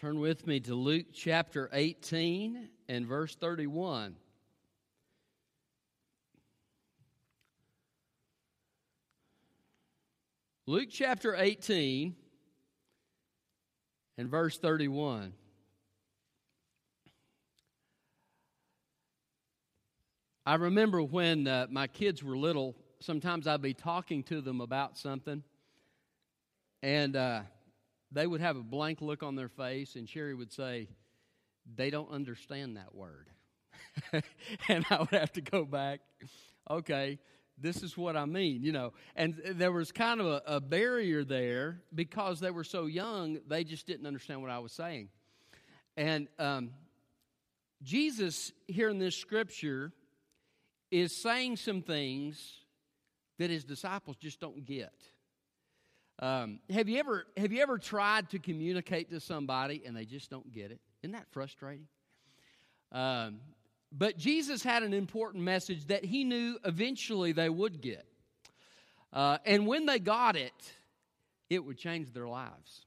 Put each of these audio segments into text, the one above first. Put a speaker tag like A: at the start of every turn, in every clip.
A: Turn with me to Luke chapter 18 and verse 31. Luke chapter 18 and verse 31. I remember when uh, my kids were little, sometimes I'd be talking to them about something, and uh, they would have a blank look on their face, and Sherry would say, They don't understand that word. and I would have to go back, okay, this is what I mean, you know. And there was kind of a, a, barrier there because they were so young, they just didn't understand what I was saying. And um, Jesus, here in this scripture, is saying some things that his disciples just don't get. Um, have you ever have you ever tried to communicate to somebody and they just don't get it? Isn't that frustrating? Um, but Jesus had an important message that he knew eventually they would get, uh, and when they got it, it would change their lives.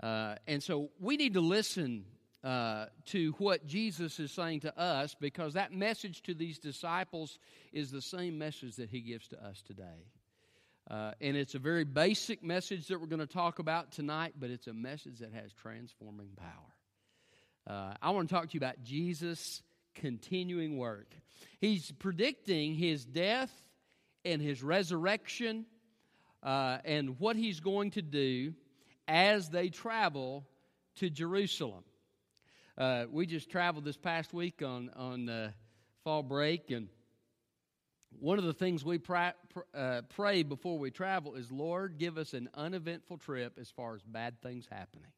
A: Uh, and so we need to listen uh, to what Jesus is saying to us because that message to these disciples is the same message that he gives to us today. Uh, and it's a very basic message that we're going to talk about tonight, but it's a message that has transforming power. Uh, I want to talk to you about Jesus' continuing work. He's predicting his death and his resurrection uh, and what he's going to do as they travel to Jerusalem. Uh, we just traveled this past week on, on fall break, and one of the things we pray, uh, pray before we travel is, Lord, give us an uneventful trip as far as bad things happening.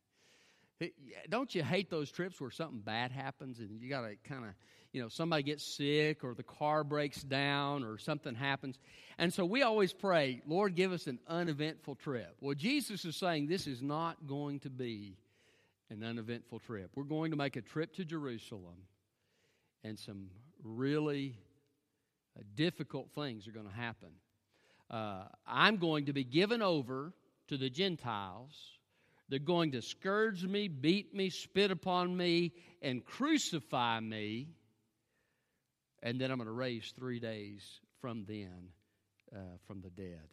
A: Don't you hate those trips where something bad happens and you got to kind of, you know, somebody gets sick or the car breaks down or something happens? And so we always pray, Lord, give us an uneventful trip. Well, Jesus is saying this is not going to be an uneventful trip. We're going to make a trip to Jerusalem and some really difficult things are going to happen. Uh, I'm going to be given over to the Gentiles. They're going to scourge me, beat me, spit upon me, and crucify me. And then I'm going to raise three days from then, uh, from the dead.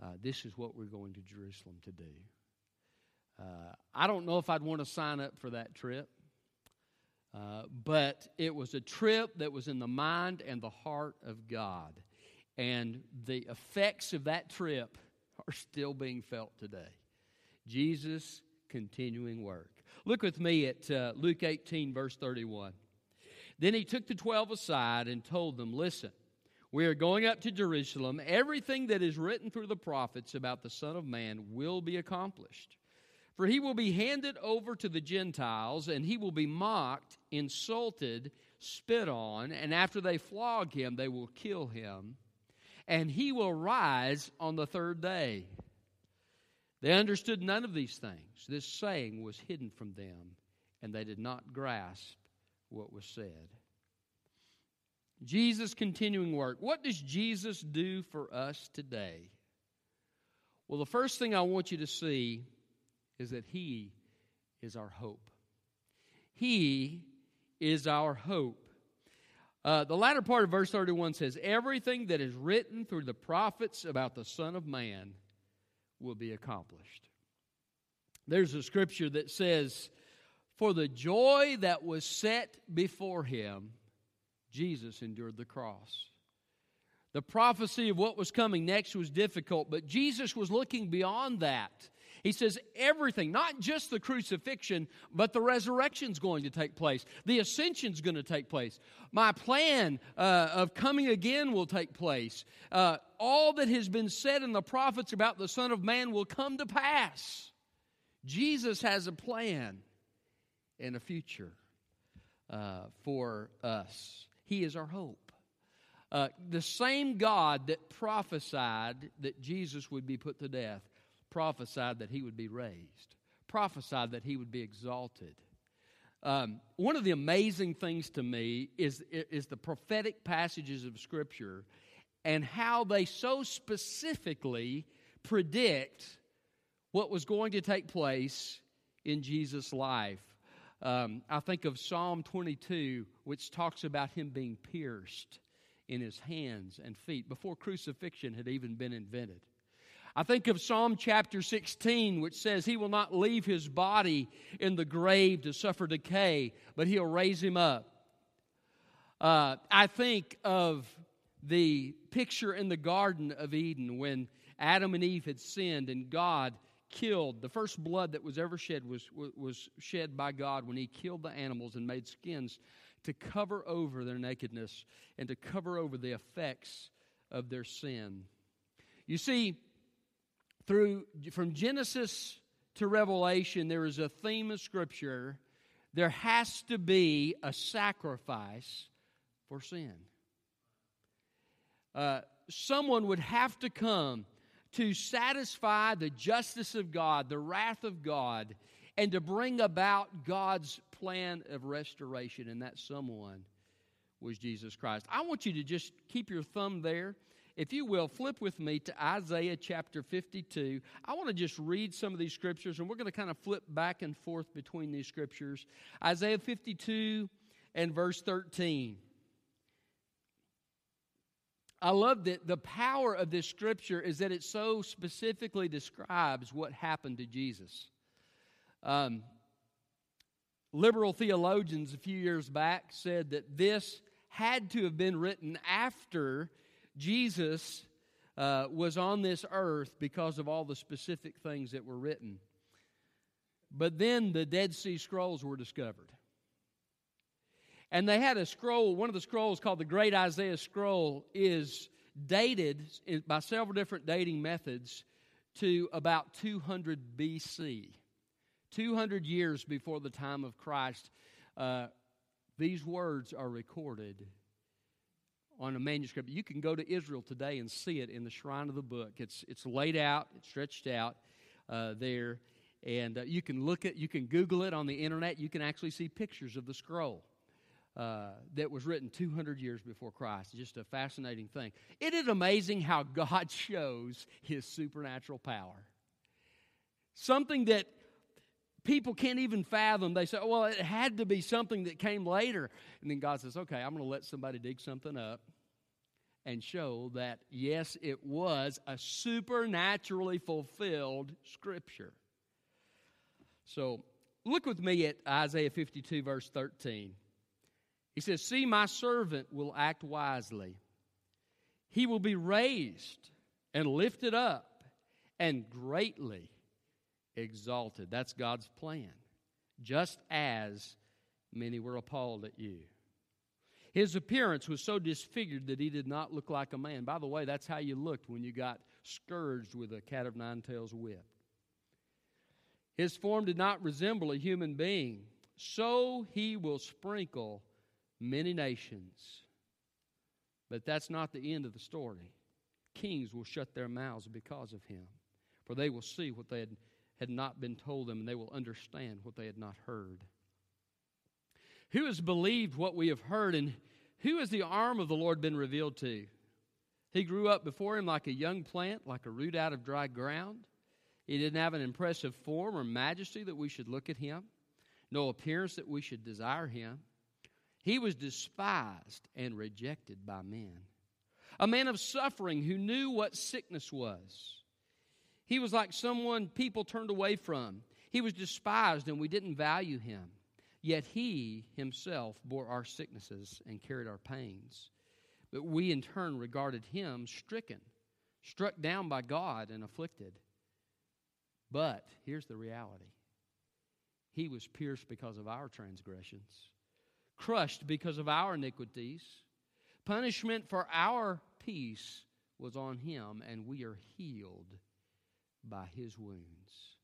A: Uh, this is what we're going to Jerusalem to do. Uh, I don't know if I'd want to sign up for that trip. Uh, but it was a trip that was in the mind and the heart of God. And the effects of that trip are still being felt today. Jesus' continuing work. Look with me at uh, Luke 18, verse 31. Then he took the twelve aside and told them, Listen, we are going up to Jerusalem. Everything that is written through the prophets about the Son of Man will be accomplished. For he will be handed over to the Gentiles, and he will be mocked, insulted, spit on, and after they flog him, they will kill him. And he will rise on the third day. They understood none of these things. This saying was hidden from them, and they did not grasp what was said. Jesus' continuing work. What does Jesus do for us today? Well, the first thing I want you to see is that He is our hope. He is our hope. Uh, the latter part of verse 31 says, Everything that is written through the prophets about the Son of Man will be accomplished. There's a scripture that says, For the joy that was set before him, Jesus endured the cross. The prophecy of what was coming next was difficult, but Jesus was looking beyond that. He says everything, not just the crucifixion, but the resurrection is going to take place. The ascension is going to take place. My plan uh, of coming again will take place. Uh, all that has been said in the prophets about the Son of Man will come to pass. Jesus has a plan and a future uh, for us. He is our hope. Uh, the same God that prophesied that Jesus would be put to death prophesied that he would be raised, prophesied that he would be exalted. Um, one of the amazing things to me is, is the prophetic passages of Scripture and how they so specifically predict what was going to take place in Jesus' life. Um, I think of Psalm 22, which talks about him being pierced in his hands and feet before crucifixion had even been invented. I think of Psalm chapter 16, which says, He will not leave his body in the grave to suffer decay, but he'll raise him up. Uh, I think of the picture in the Garden of Eden when Adam and Eve had sinned and God killed the first blood that was ever shed was, was shed by God when he killed the animals and made skins to cover over their nakedness and to cover over the effects of their sin. You see, through from Genesis to Revelation, there is a theme of Scripture. There has to be a sacrifice for sin. Uh, someone would have to come to satisfy the justice of God, the wrath of God, and to bring about God's plan of restoration. And that someone was Jesus Christ. I want you to just keep your thumb there. If you will, flip with me to Isaiah chapter 52. I want to just read some of these scriptures, and we're going to kind of flip back and forth between these scriptures. Isaiah 52 and verse 13. I love that the power of this scripture is that it so specifically describes what happened to Jesus. Um, liberal theologians a few years back said that this had to have been written after Jesus uh, was on this earth because of all the specific things that were written. But then the Dead Sea Scrolls were discovered. And they had a scroll, one of the scrolls called the Great Isaiah Scroll, is dated by several different dating methods to about 200 BC. 200 years before the time of Christ, uh, these words are recorded on a manuscript. You can go to Israel today and see it in the Shrine of the Book. It's, it's laid out, it's stretched out uh, there. And uh, you can look at, you can Google it on the internet. You can actually see pictures of the scroll. Uh, that was written 200 years before Christ. Just a fascinating thing. It is amazing how God shows his supernatural power. Something that people can't even fathom. They say, well, it had to be something that came later. And then God says, okay, I'm going to let somebody dig something up and show that, yes, it was a supernaturally fulfilled scripture. So look with me at Isaiah 52, verse 13. He says, See, my servant will act wisely. He will be raised and lifted up and greatly exalted. That's God's plan. Just as many were appalled at you. His appearance was so disfigured that he did not look like a man. By the way, that's how you looked when you got scourged with a cat of nine tails whip. His form did not resemble a human being. So he will sprinkle many nations. But that's not the end of the story. Kings will shut their mouths because of him, for they will see what they had, had not been told them, and they will understand what they had not heard. Who has believed what we have heard, and who has the arm of the Lord been revealed to? He grew up before him like a young plant, like a root out of dry ground. He didn't have an impressive form or majesty that we should look at him, no appearance that we should desire him. He was despised and rejected by men. A man of suffering who knew what sickness was. He was like someone people turned away from. He was despised and we didn't value him. Yet he himself bore our sicknesses and carried our pains. But we in turn regarded him stricken, struck down by God, and afflicted. But here's the reality He was pierced because of our transgressions crushed because of our iniquities. Punishment for our peace was on him, and we are healed by his wounds.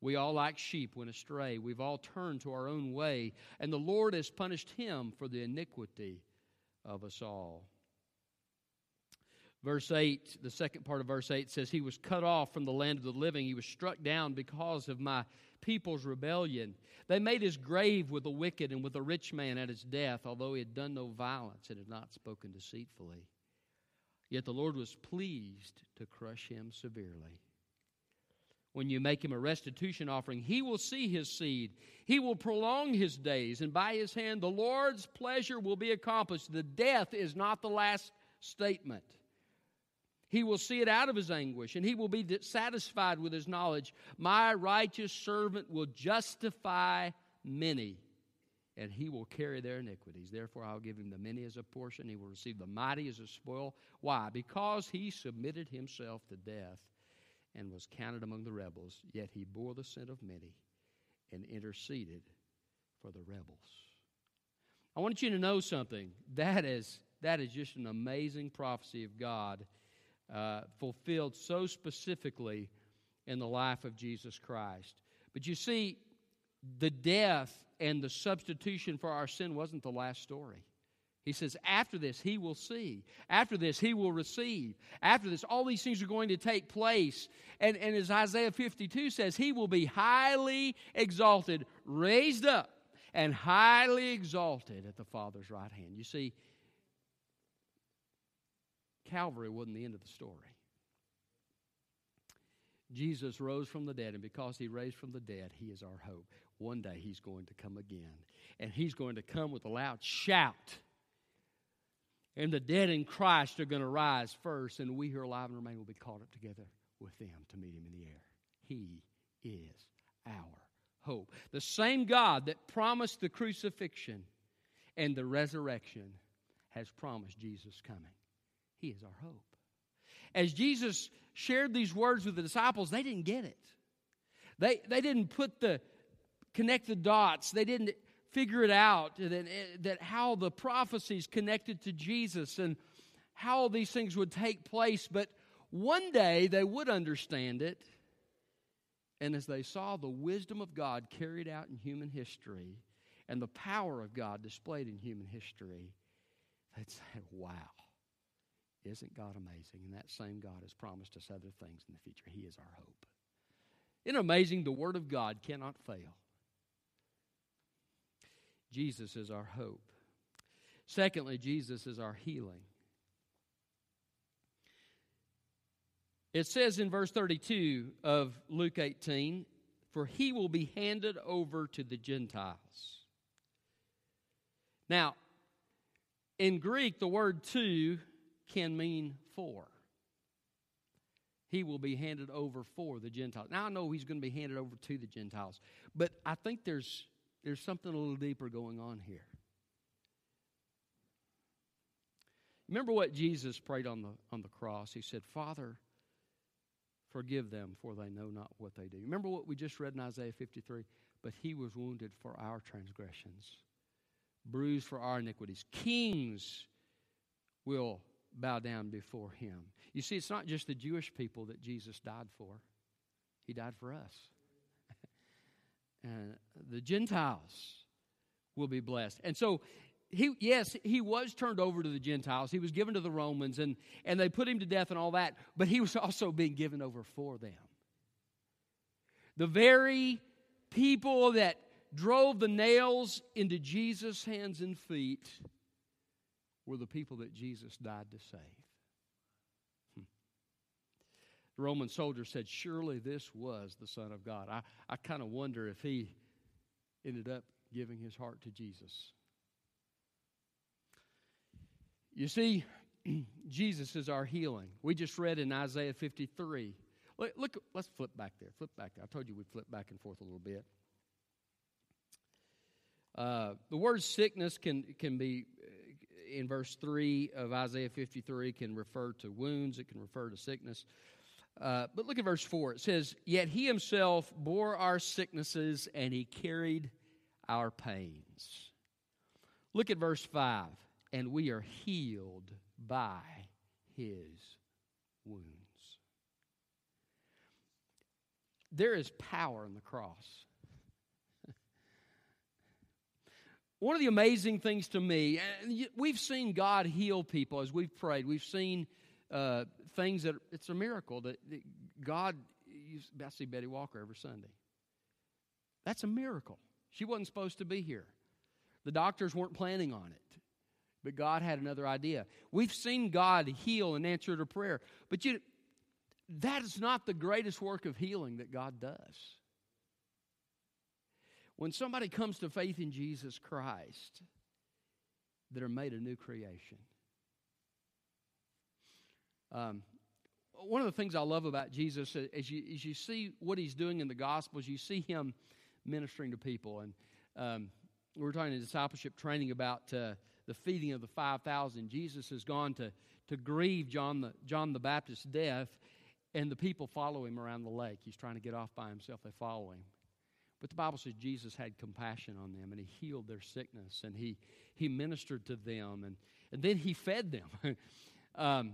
A: We all, like sheep, went astray. We've all turned to our own way, and the Lord has punished him for the iniquity of us all. Verse 8, the second part of verse 8 says, He was cut off from the land of the living. He was struck down because of my people's rebellion. They made his grave with the wicked and with the rich man at his death, although he had done no violence and had not spoken deceitfully. Yet the Lord was pleased to crush him severely. When you make him a restitution offering. He will see his seed. He will prolong his days, and by his hand the Lord's pleasure will be accomplished. The death is not the last statement. He will see it out of his anguish, and he will be satisfied with his knowledge. My righteous servant will justify many, and he will carry their iniquities. Therefore, I'll give him the many as a portion. He will receive the mighty as a spoil. Why? Because he submitted himself to death and was counted among the rebels, yet he bore the sin of many and interceded for the rebels. I want you to know something. That is, that is just an amazing prophecy of God uh, fulfilled so specifically in the life of Jesus Christ. But you see, the death and the substitution for our sin wasn't the last story. He says, after this, he will see. After this, he will receive. After this, all these things are going to take place. And, and as Isaiah 52 says, he will be highly exalted, raised up, and highly exalted at the Father's right hand. You see, Calvary wasn't the end of the story. Jesus rose from the dead, and because he raised from the dead, he is our hope. One day he's going to come again, and he's going to come with a loud shout and the dead in Christ are going to rise first, and we who are alive and remain will be caught up together with them to meet him in the air. He is our hope. The same God that promised the crucifixion and the resurrection has promised Jesus coming. He is our hope. As Jesus shared these words with the disciples, they didn't get it. They, they didn't put the connect the dots. They didn't figure it out that, that how the prophecies connected to Jesus and how all these things would take place. But one day they would understand it. And as they saw the wisdom of God carried out in human history and the power of God displayed in human history, they'd say, Wow, isn't God amazing? And that same God has promised us other things in the future. He is our hope. Isn't it amazing? The Word of God cannot fail. Jesus is our hope. Secondly, Jesus is our healing. It says in verse 32 of Luke 18, For he will be handed over to the Gentiles. Now, in Greek, the word to can mean for. He will be handed over for the Gentiles. Now, I know he's going to be handed over to the Gentiles, but I think there's there's something a little deeper going on here. Remember what Jesus prayed on the, on the cross? He said, Father, forgive them, for they know not what they do. Remember what we just read in Isaiah 53? But he was wounded for our transgressions, bruised for our iniquities. Kings will bow down before him. You see, it's not just the Jewish people that Jesus died for, he died for us. The Gentiles will be blessed. And so he yes, he was turned over to the Gentiles. He was given to the Romans and and they put him to death and all that, but he was also being given over for them. The very people that drove the nails into Jesus' hands and feet were the people that Jesus died to save. The Roman soldier said, Surely this was the Son of God. I, I kind of wonder if he ended up giving his heart to Jesus. You see, Jesus is our healing. We just read in Isaiah 53. Look, look, let's flip back there. Flip back. I told you we'd flip back and forth a little bit. Uh, the word sickness can, can be, uh, in verse 3 of Isaiah 53, can refer to wounds, it can refer to sickness. Uh, but look at verse 4. It says, Yet he himself bore our sicknesses and he carried our pains. Look at verse 5. And we are healed by his wounds. There is power in the cross. One of the amazing things to me, we've seen God heal people as we've prayed. We've seen uh, things that it's a miracle that, that God. You, I see Betty Walker every Sunday. That's a miracle. She wasn't supposed to be here. The doctors weren't planning on it, but God had another idea. We've seen God heal and answer to prayer, but you, that is not the greatest work of healing that God does. When somebody comes to faith in Jesus Christ, they're made a new creation. Um, one of the things I love about Jesus is you, you see what he's doing in the Gospels, you see him ministering to people. And um, we were talking in discipleship training about uh, the feeding of the 5,000. Jesus has gone to, to grieve John the, John the Baptist's death, and the people follow him around the lake. He's trying to get off by himself. They follow him. But the Bible says Jesus had compassion on them and he healed their sickness and he, he ministered to them and, and then he fed them. um,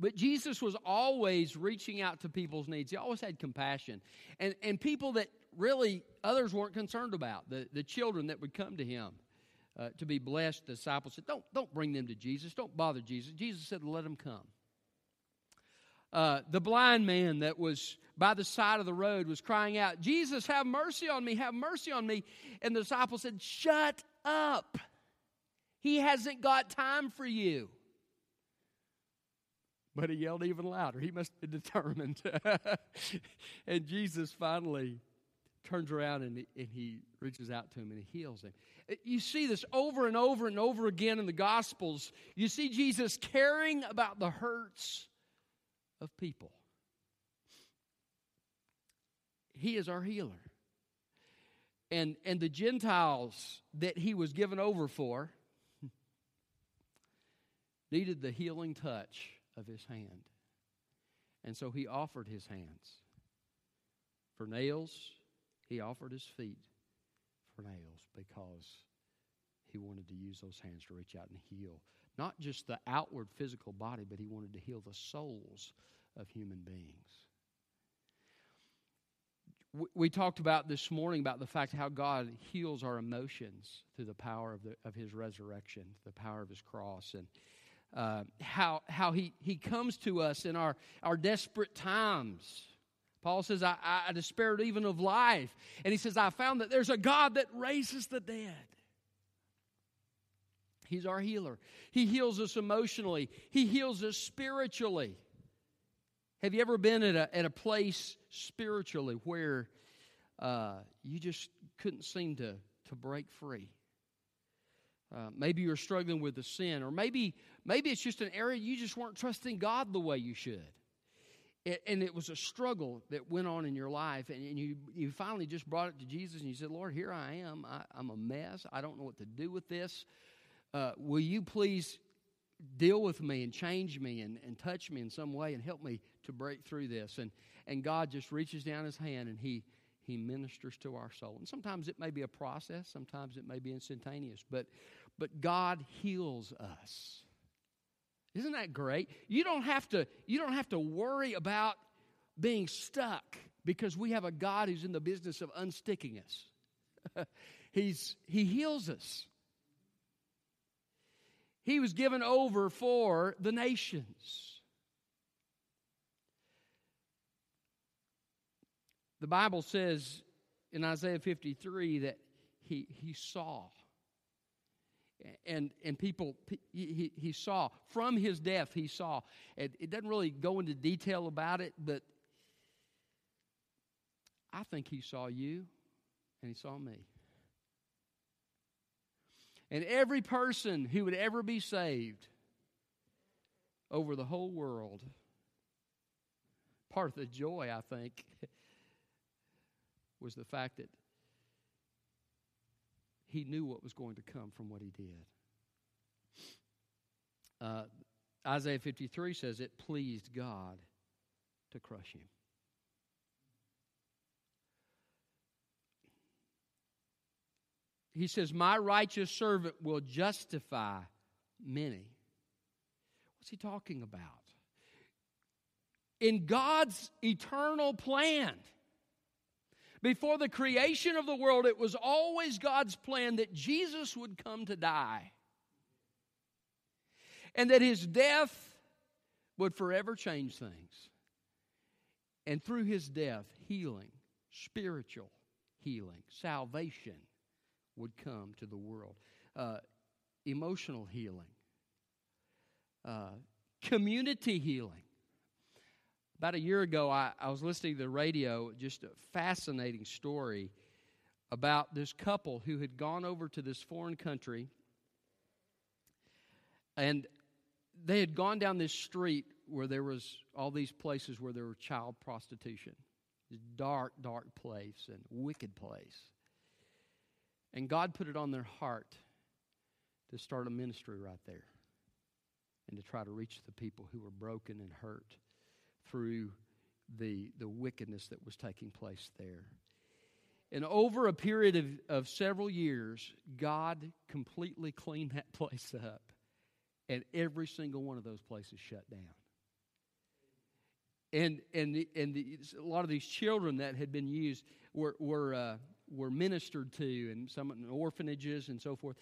A: but Jesus was always reaching out to people's needs. He always had compassion. And, and people that really others weren't concerned about, the, the children that would come to him uh, to be blessed, the disciples said, don't, don't bring them to Jesus. Don't bother Jesus. Jesus said, let them come. Uh, the blind man that was by the side of the road was crying out, Jesus, have mercy on me, have mercy on me. And the disciples said, Shut up. He hasn't got time for you. But he yelled even louder. He must have been determined. and Jesus finally turns around and, and he reaches out to him and he heals him. Uh, you see this over and over and over again in the Gospels. You see Jesus caring about the hurts of people. He is our healer. And, and the Gentiles that he was given over for needed the healing touch of his hand. And so he offered his hands. For nails, he offered his feet for nails because he wanted to use those hands to reach out and heal not just the outward physical body, but he wanted to heal the souls of human beings we talked about this morning about the fact how God heals our emotions through the power of, the, of His resurrection, the power of His cross, and uh, how, how he, he comes to us in our, our desperate times. Paul says, I, I despaired even of life. And he says, I found that there's a God that raises the dead. He's our healer. He heals us emotionally, He heals us spiritually. Have you ever been at a, at a place spiritually where uh, you just couldn't seem to, to break free? Uh, maybe you're struggling with a sin, or maybe maybe it's just an area you just weren't trusting God the way you should, it, and it was a struggle that went on in your life, and, and, you you finally just brought it to Jesus, and you said, "Lord, here I am. I, am a mess. I don't know what to do with this. Uh, will you please deal with me and change me and, and touch me in some way and help me to break through this. And, and God just reaches down his hand and he, he ministers to our soul. And sometimes it may be a process, sometimes it may be instantaneous, but, but God heals us. Isn't that great? You don't have to, you don't have to worry about being stuck because we have a God who's in the business of unsticking us. He's, he heals us. He was given over for the nations. The Bible says in Isaiah 53 that he, he saw. And, and people, he, he saw. From his death, he saw. It, it doesn't really go into detail about it, but I think he saw you and he saw me. And every person who would ever be saved over the whole world, part of the joy, I think, was the fact that he knew what was going to come from what he did. Uh, Isaiah 53 says it pleased God to crush him. he says, My righteous servant will justify many. What's he talking about? In God's eternal plan, before the creation of the world, it was always God's plan that Jesus would come to die. And that his death would forever change things. And through his death, healing, spiritual healing, salvation would come to the world. Uh, emotional healing, uh, community healing. About a year ago, I, I was listening to the radio, just a fascinating story about this couple who had gone over to this foreign country and they had gone down this street where there was all these places where there were child prostitution this dark dark place and wicked place. And god put it on their heart to start a ministry right there and to try to reach the people who were broken and hurt through the, the wickedness that was taking place there. And over a period of, of several years, God completely cleaned that place up. And every single one of those places shut down. And, and, the, and the, a lot of these children that had been used were, were, uh, were ministered to, and some in orphanages and so forth.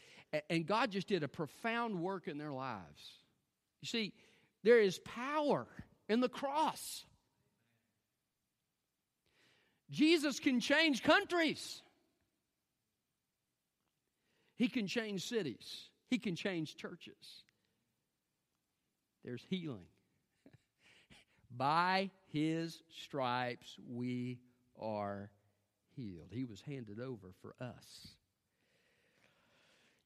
A: And God just did a profound work in their lives. You see, there is power in the cross. Jesus can change countries. He can change cities. He can change churches. There's healing. By his stripes we are healed. He was handed over for us.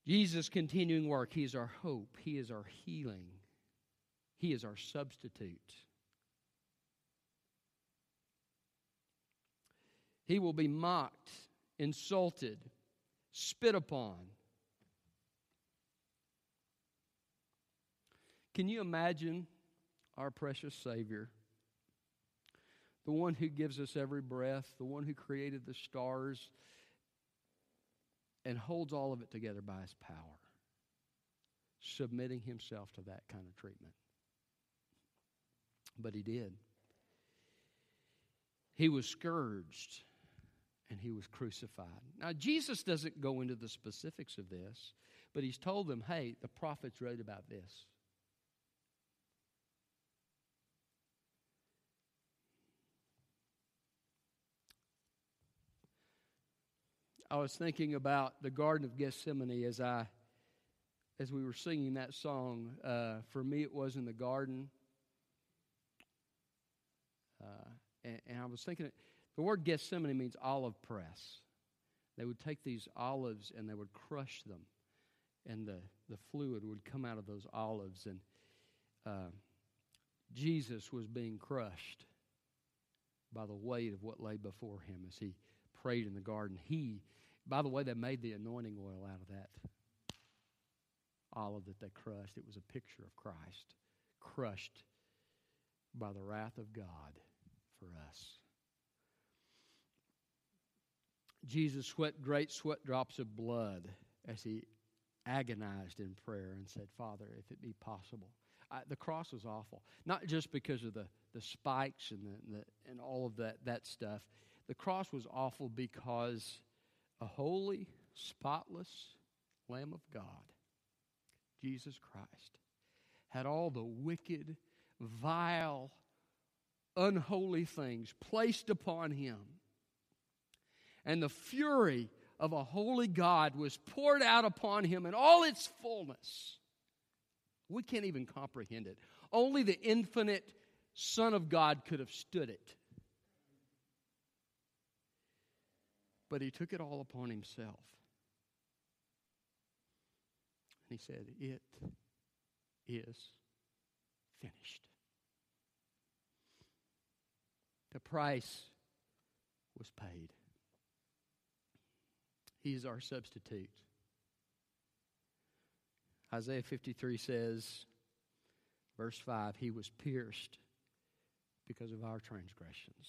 A: Jesus' continuing work, He is our hope, He is our healing, He is our substitute. He will be mocked, insulted, spit upon. Can you imagine our precious Savior, the one who gives us every breath, the one who created the stars and holds all of it together by his power, submitting himself to that kind of treatment? But he did. He was scourged and he was crucified. Now, Jesus doesn't go into the specifics of this, but he's told them, hey, the prophets wrote about this. I was thinking about the Garden of Gethsemane as I, as we were singing that song. Uh, for me, it was in the garden, uh, and, and I was thinking the word Gethsemane means olive press. They would take these olives and they would crush them, and the, the fluid would come out of those olives. And uh, Jesus was being crushed by the weight of what lay before him as he prayed in the garden. He, by the way, they made the anointing oil out of that olive that they crushed. It was a picture of Christ, crushed by the wrath of God for us. Jesus sweat great sweat drops of blood as he agonized in prayer and said, Father, if it be possible. I, the cross was awful, not just because of the, the spikes and, the, the, and all of that, that stuff. The cross was awful because a holy, spotless Lamb of God, Jesus Christ, had all the wicked, vile, unholy things placed upon him and the fury of a holy God was poured out upon him in all its fullness. We can't even comprehend it. Only the infinite Son of God could have stood it. But he took it all upon himself. And he said, It is finished. The price was paid. He's our substitute. Isaiah 53 says, verse 5, He was pierced because of our transgressions,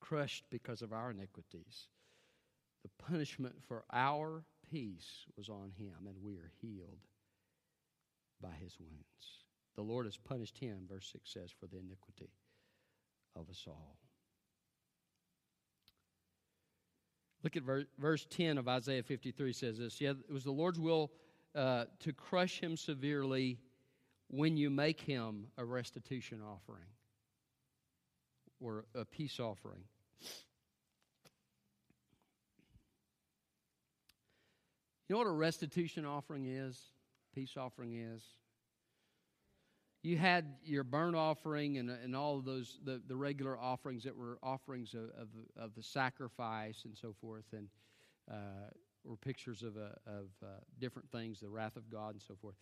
A: crushed because of our iniquities. The punishment for our peace was on him, and we are healed by his wounds. The Lord has punished him, verse 6 says, for the iniquity of us all. Look at verse, verse 10 of Isaiah 53 says this. Yeah, it was the Lord's will uh, to crush him severely when you make him a restitution offering or a peace offering. You know what a restitution offering is? Peace offering is? You had your burnt offering and, and all of those the, the regular offerings that were offerings of, of, of the sacrifice and so forth and uh, were pictures of, uh, of uh, different things the wrath of god and so forth.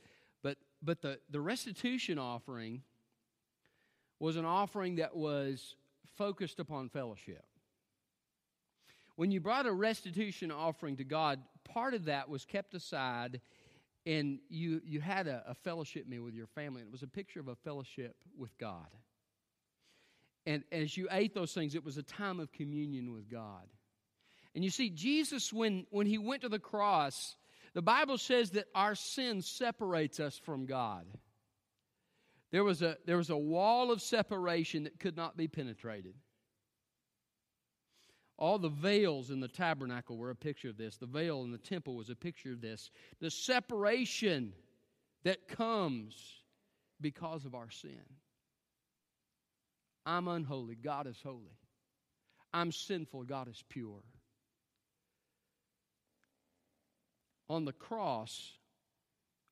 A: But but the, the restitution offering was an offering that was focused upon fellowship. When you brought a restitution offering to god part of that was kept aside and you, you had a, a fellowship meal with your family, and it was a picture of a fellowship with God. And as you ate those things, it was a time of communion with God. And you see, Jesus, when, when he went to the cross, the Bible says that our sin separates us from God. There was a, there was a wall of separation that could not be penetrated. All the veils in the tabernacle were a picture of this. The veil in the temple was a picture of this. The separation that comes because of our sin. I'm unholy, God is holy. I'm sinful, God is pure. On the cross,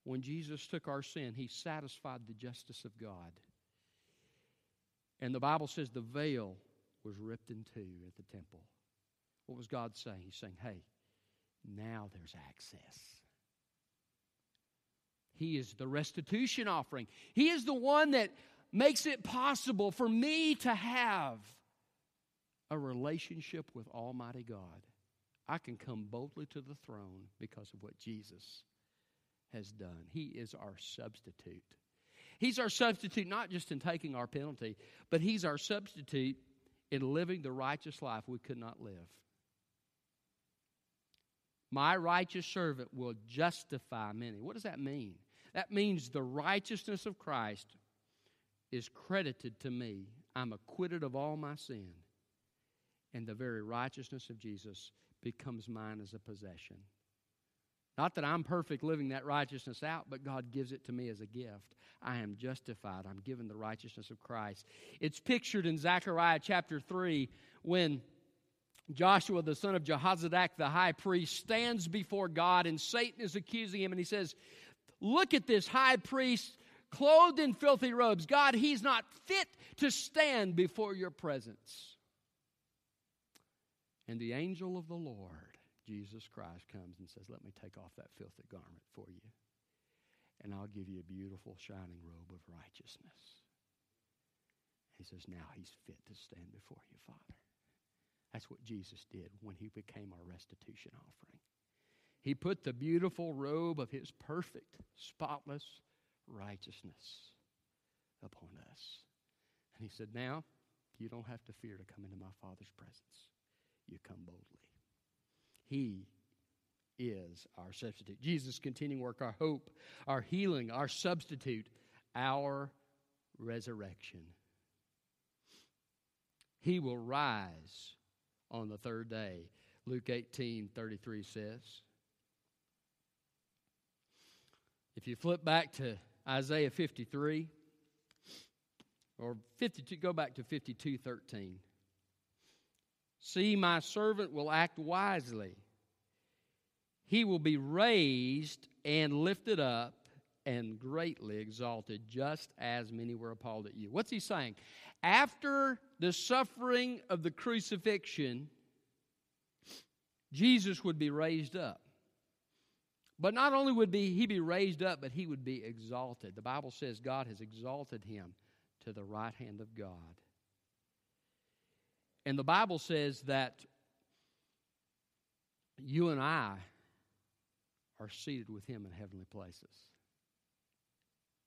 A: when Jesus took our sin, he satisfied the justice of God. And the Bible says the veil was ripped in two at the temple. What was God saying? He's saying, hey, now there's access. He is the restitution offering. He is the one that makes it possible for me to have a relationship with Almighty God. I can come boldly to the throne because of what Jesus has done. He is our substitute. He's our substitute not just in taking our penalty, but He's our substitute in living the righteous life we could not live. My righteous servant will justify many. What does that mean? That means the righteousness of Christ is credited to me. I'm acquitted of all my sin. And the very righteousness of Jesus becomes mine as a possession. Not that I'm perfect living that righteousness out, but God gives it to me as a gift. I am justified. I'm given the righteousness of Christ. It's pictured in Zechariah chapter 3 when Joshua, the son of Jehozadak, the high priest, stands before God, and Satan is accusing him, and he says, Look at this high priest clothed in filthy robes. God, he's not fit to stand before your presence. And the angel of the Lord, Jesus Christ, comes and says, Let me take off that filthy garment for you, and I'll give you a beautiful, shining robe of righteousness. He says, Now he's fit to stand before you, Father. That's what Jesus did when he became our restitution offering. He put the beautiful robe of his perfect, spotless righteousness upon us. And he said, Now you don't have to fear to come into my Father's presence. You come boldly. He is our substitute. Jesus' continuing work, our hope, our healing, our substitute, our resurrection. He will rise on the third day. Luke 18 33 says. If you flip back to Isaiah 53, or 52, go back to 52 13. See, my servant will act wisely. He will be raised and lifted up and greatly exalted, just as many were appalled at you. What's he saying? After the suffering of the crucifixion, Jesus would be raised up. But not only would be, he be raised up, but he would be exalted. The Bible says God has exalted him to the right hand of God. And the Bible says that you and I are seated with him in heavenly places.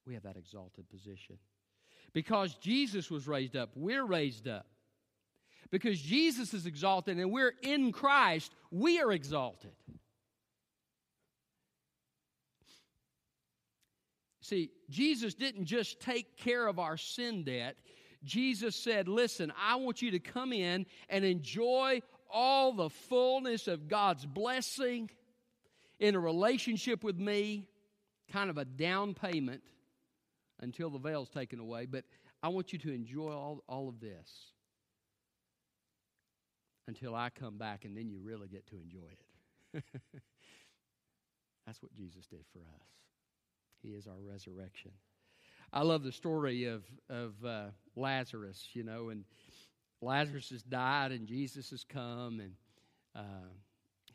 A: We have that exalted position. Because Jesus was raised up, we're raised up. Because Jesus is exalted and we're in Christ, we are exalted. See, Jesus didn't just take care of our sin debt. Jesus said, Listen, I want you to come in and enjoy all the fullness of God's blessing in a relationship with me, kind of a down payment until the veil's taken away, but I want you to enjoy all, all of this until I come back, and then you really get to enjoy it. That's what Jesus did for us. He is our resurrection. I love the story of of uh, Lazarus, you know, and Lazarus has died, and Jesus has come, and uh,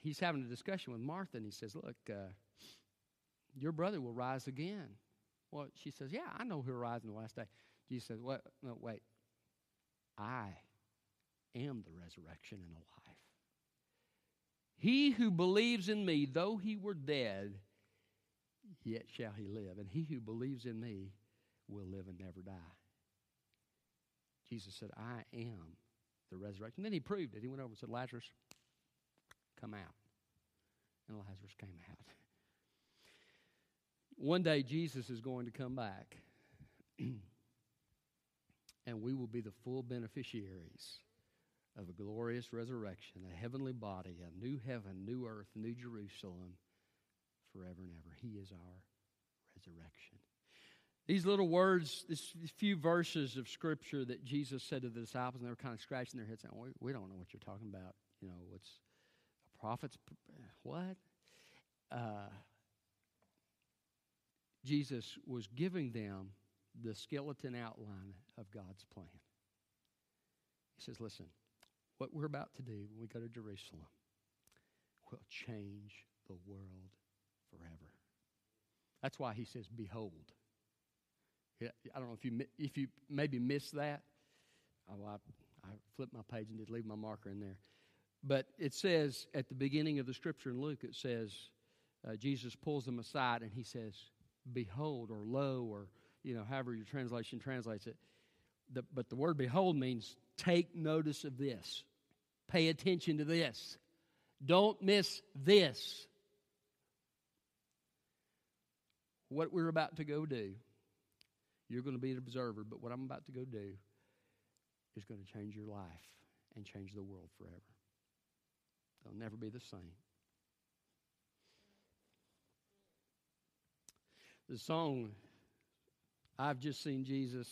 A: he's having a discussion with Martha, and he says, "Look, uh, your brother will rise again." Well, she says, "Yeah, I know who will in the last day." Jesus says, "What? No, wait. I am the resurrection and the life. He who believes in me, though he were dead, yet shall he live. And he who believes in me will live and never die. Jesus said, I am the resurrection. Then he proved it. He went over and said, Lazarus, come out. And Lazarus came out. One day, Jesus is going to come back, and we will be the full beneficiaries of a glorious resurrection, a heavenly body, a new heaven, new earth, new Jerusalem forever and ever. He is our resurrection. These little words, these few verses of Scripture that Jesus said to the disciples, and they were kind of scratching their heads saying, we don't know what you're talking about. You know, what's a prophet's, what? Uh, Jesus was giving them the skeleton outline of God's plan. He says, listen, what we're about to do when we go to Jerusalem will change the world forever. That's why he says, Behold. I don't know if you, if you maybe missed that. Oh, I, I flipped my page and did leave my marker in there. But it says at the beginning of the scripture in Luke, it says, uh, Jesus pulls them aside and he says, Behold, or lo, or, you know, however your translation translates it. The, but the word behold means take notice of this. Pay attention to this. Don't miss this. What we're about to go do, you're going to be an observer, but what I'm about to go do is going to change your life and change the world forever. They'll never be the same. The song, I've just seen Jesus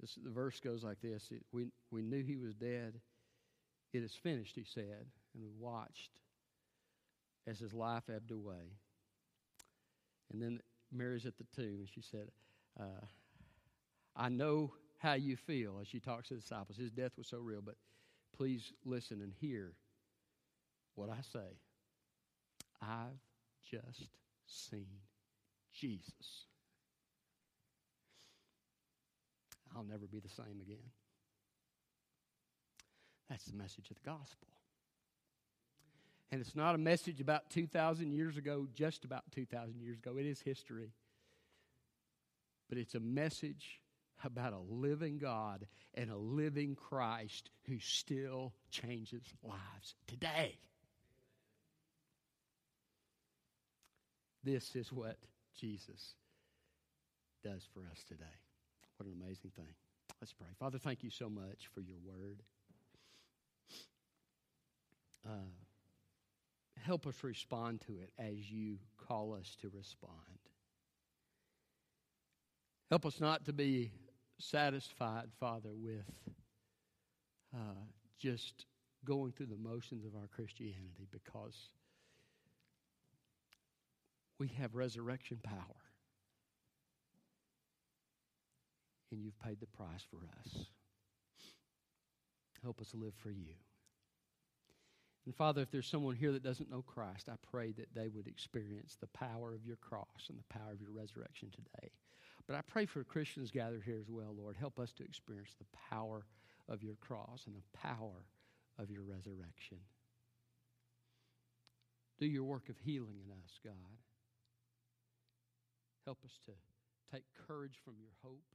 A: This, the verse goes like this it, we, we knew he was dead. It is finished, he said, and we watched as his life ebbed away. And then Mary's at the tomb, and she said, uh, I know how you feel as she talks to the disciples. His death was so real, but please listen and hear what I say. I've just seen Jesus. I'll never be the same again. That's the message of the gospel. And it's not a message about 2,000 years ago, just about 2,000 years ago. It is history. But it's a message about a living God and a living Christ who still changes lives today. This is what Jesus does for us today. What an amazing thing. Let's pray. Father, thank you so much for your word. Uh, help us respond to it as you call us to respond. Help us not to be satisfied, Father, with uh, just going through the motions of our Christianity because we have resurrection power. and you've paid the price for us. Help us live for you. And Father, if there's someone here that doesn't know Christ, I pray that they would experience the power of your cross and the power of your resurrection today. But I pray for Christians gathered here as well, Lord. Help us to experience the power of your cross and the power of your resurrection. Do your work of healing in us, God. Help us to take courage from your hope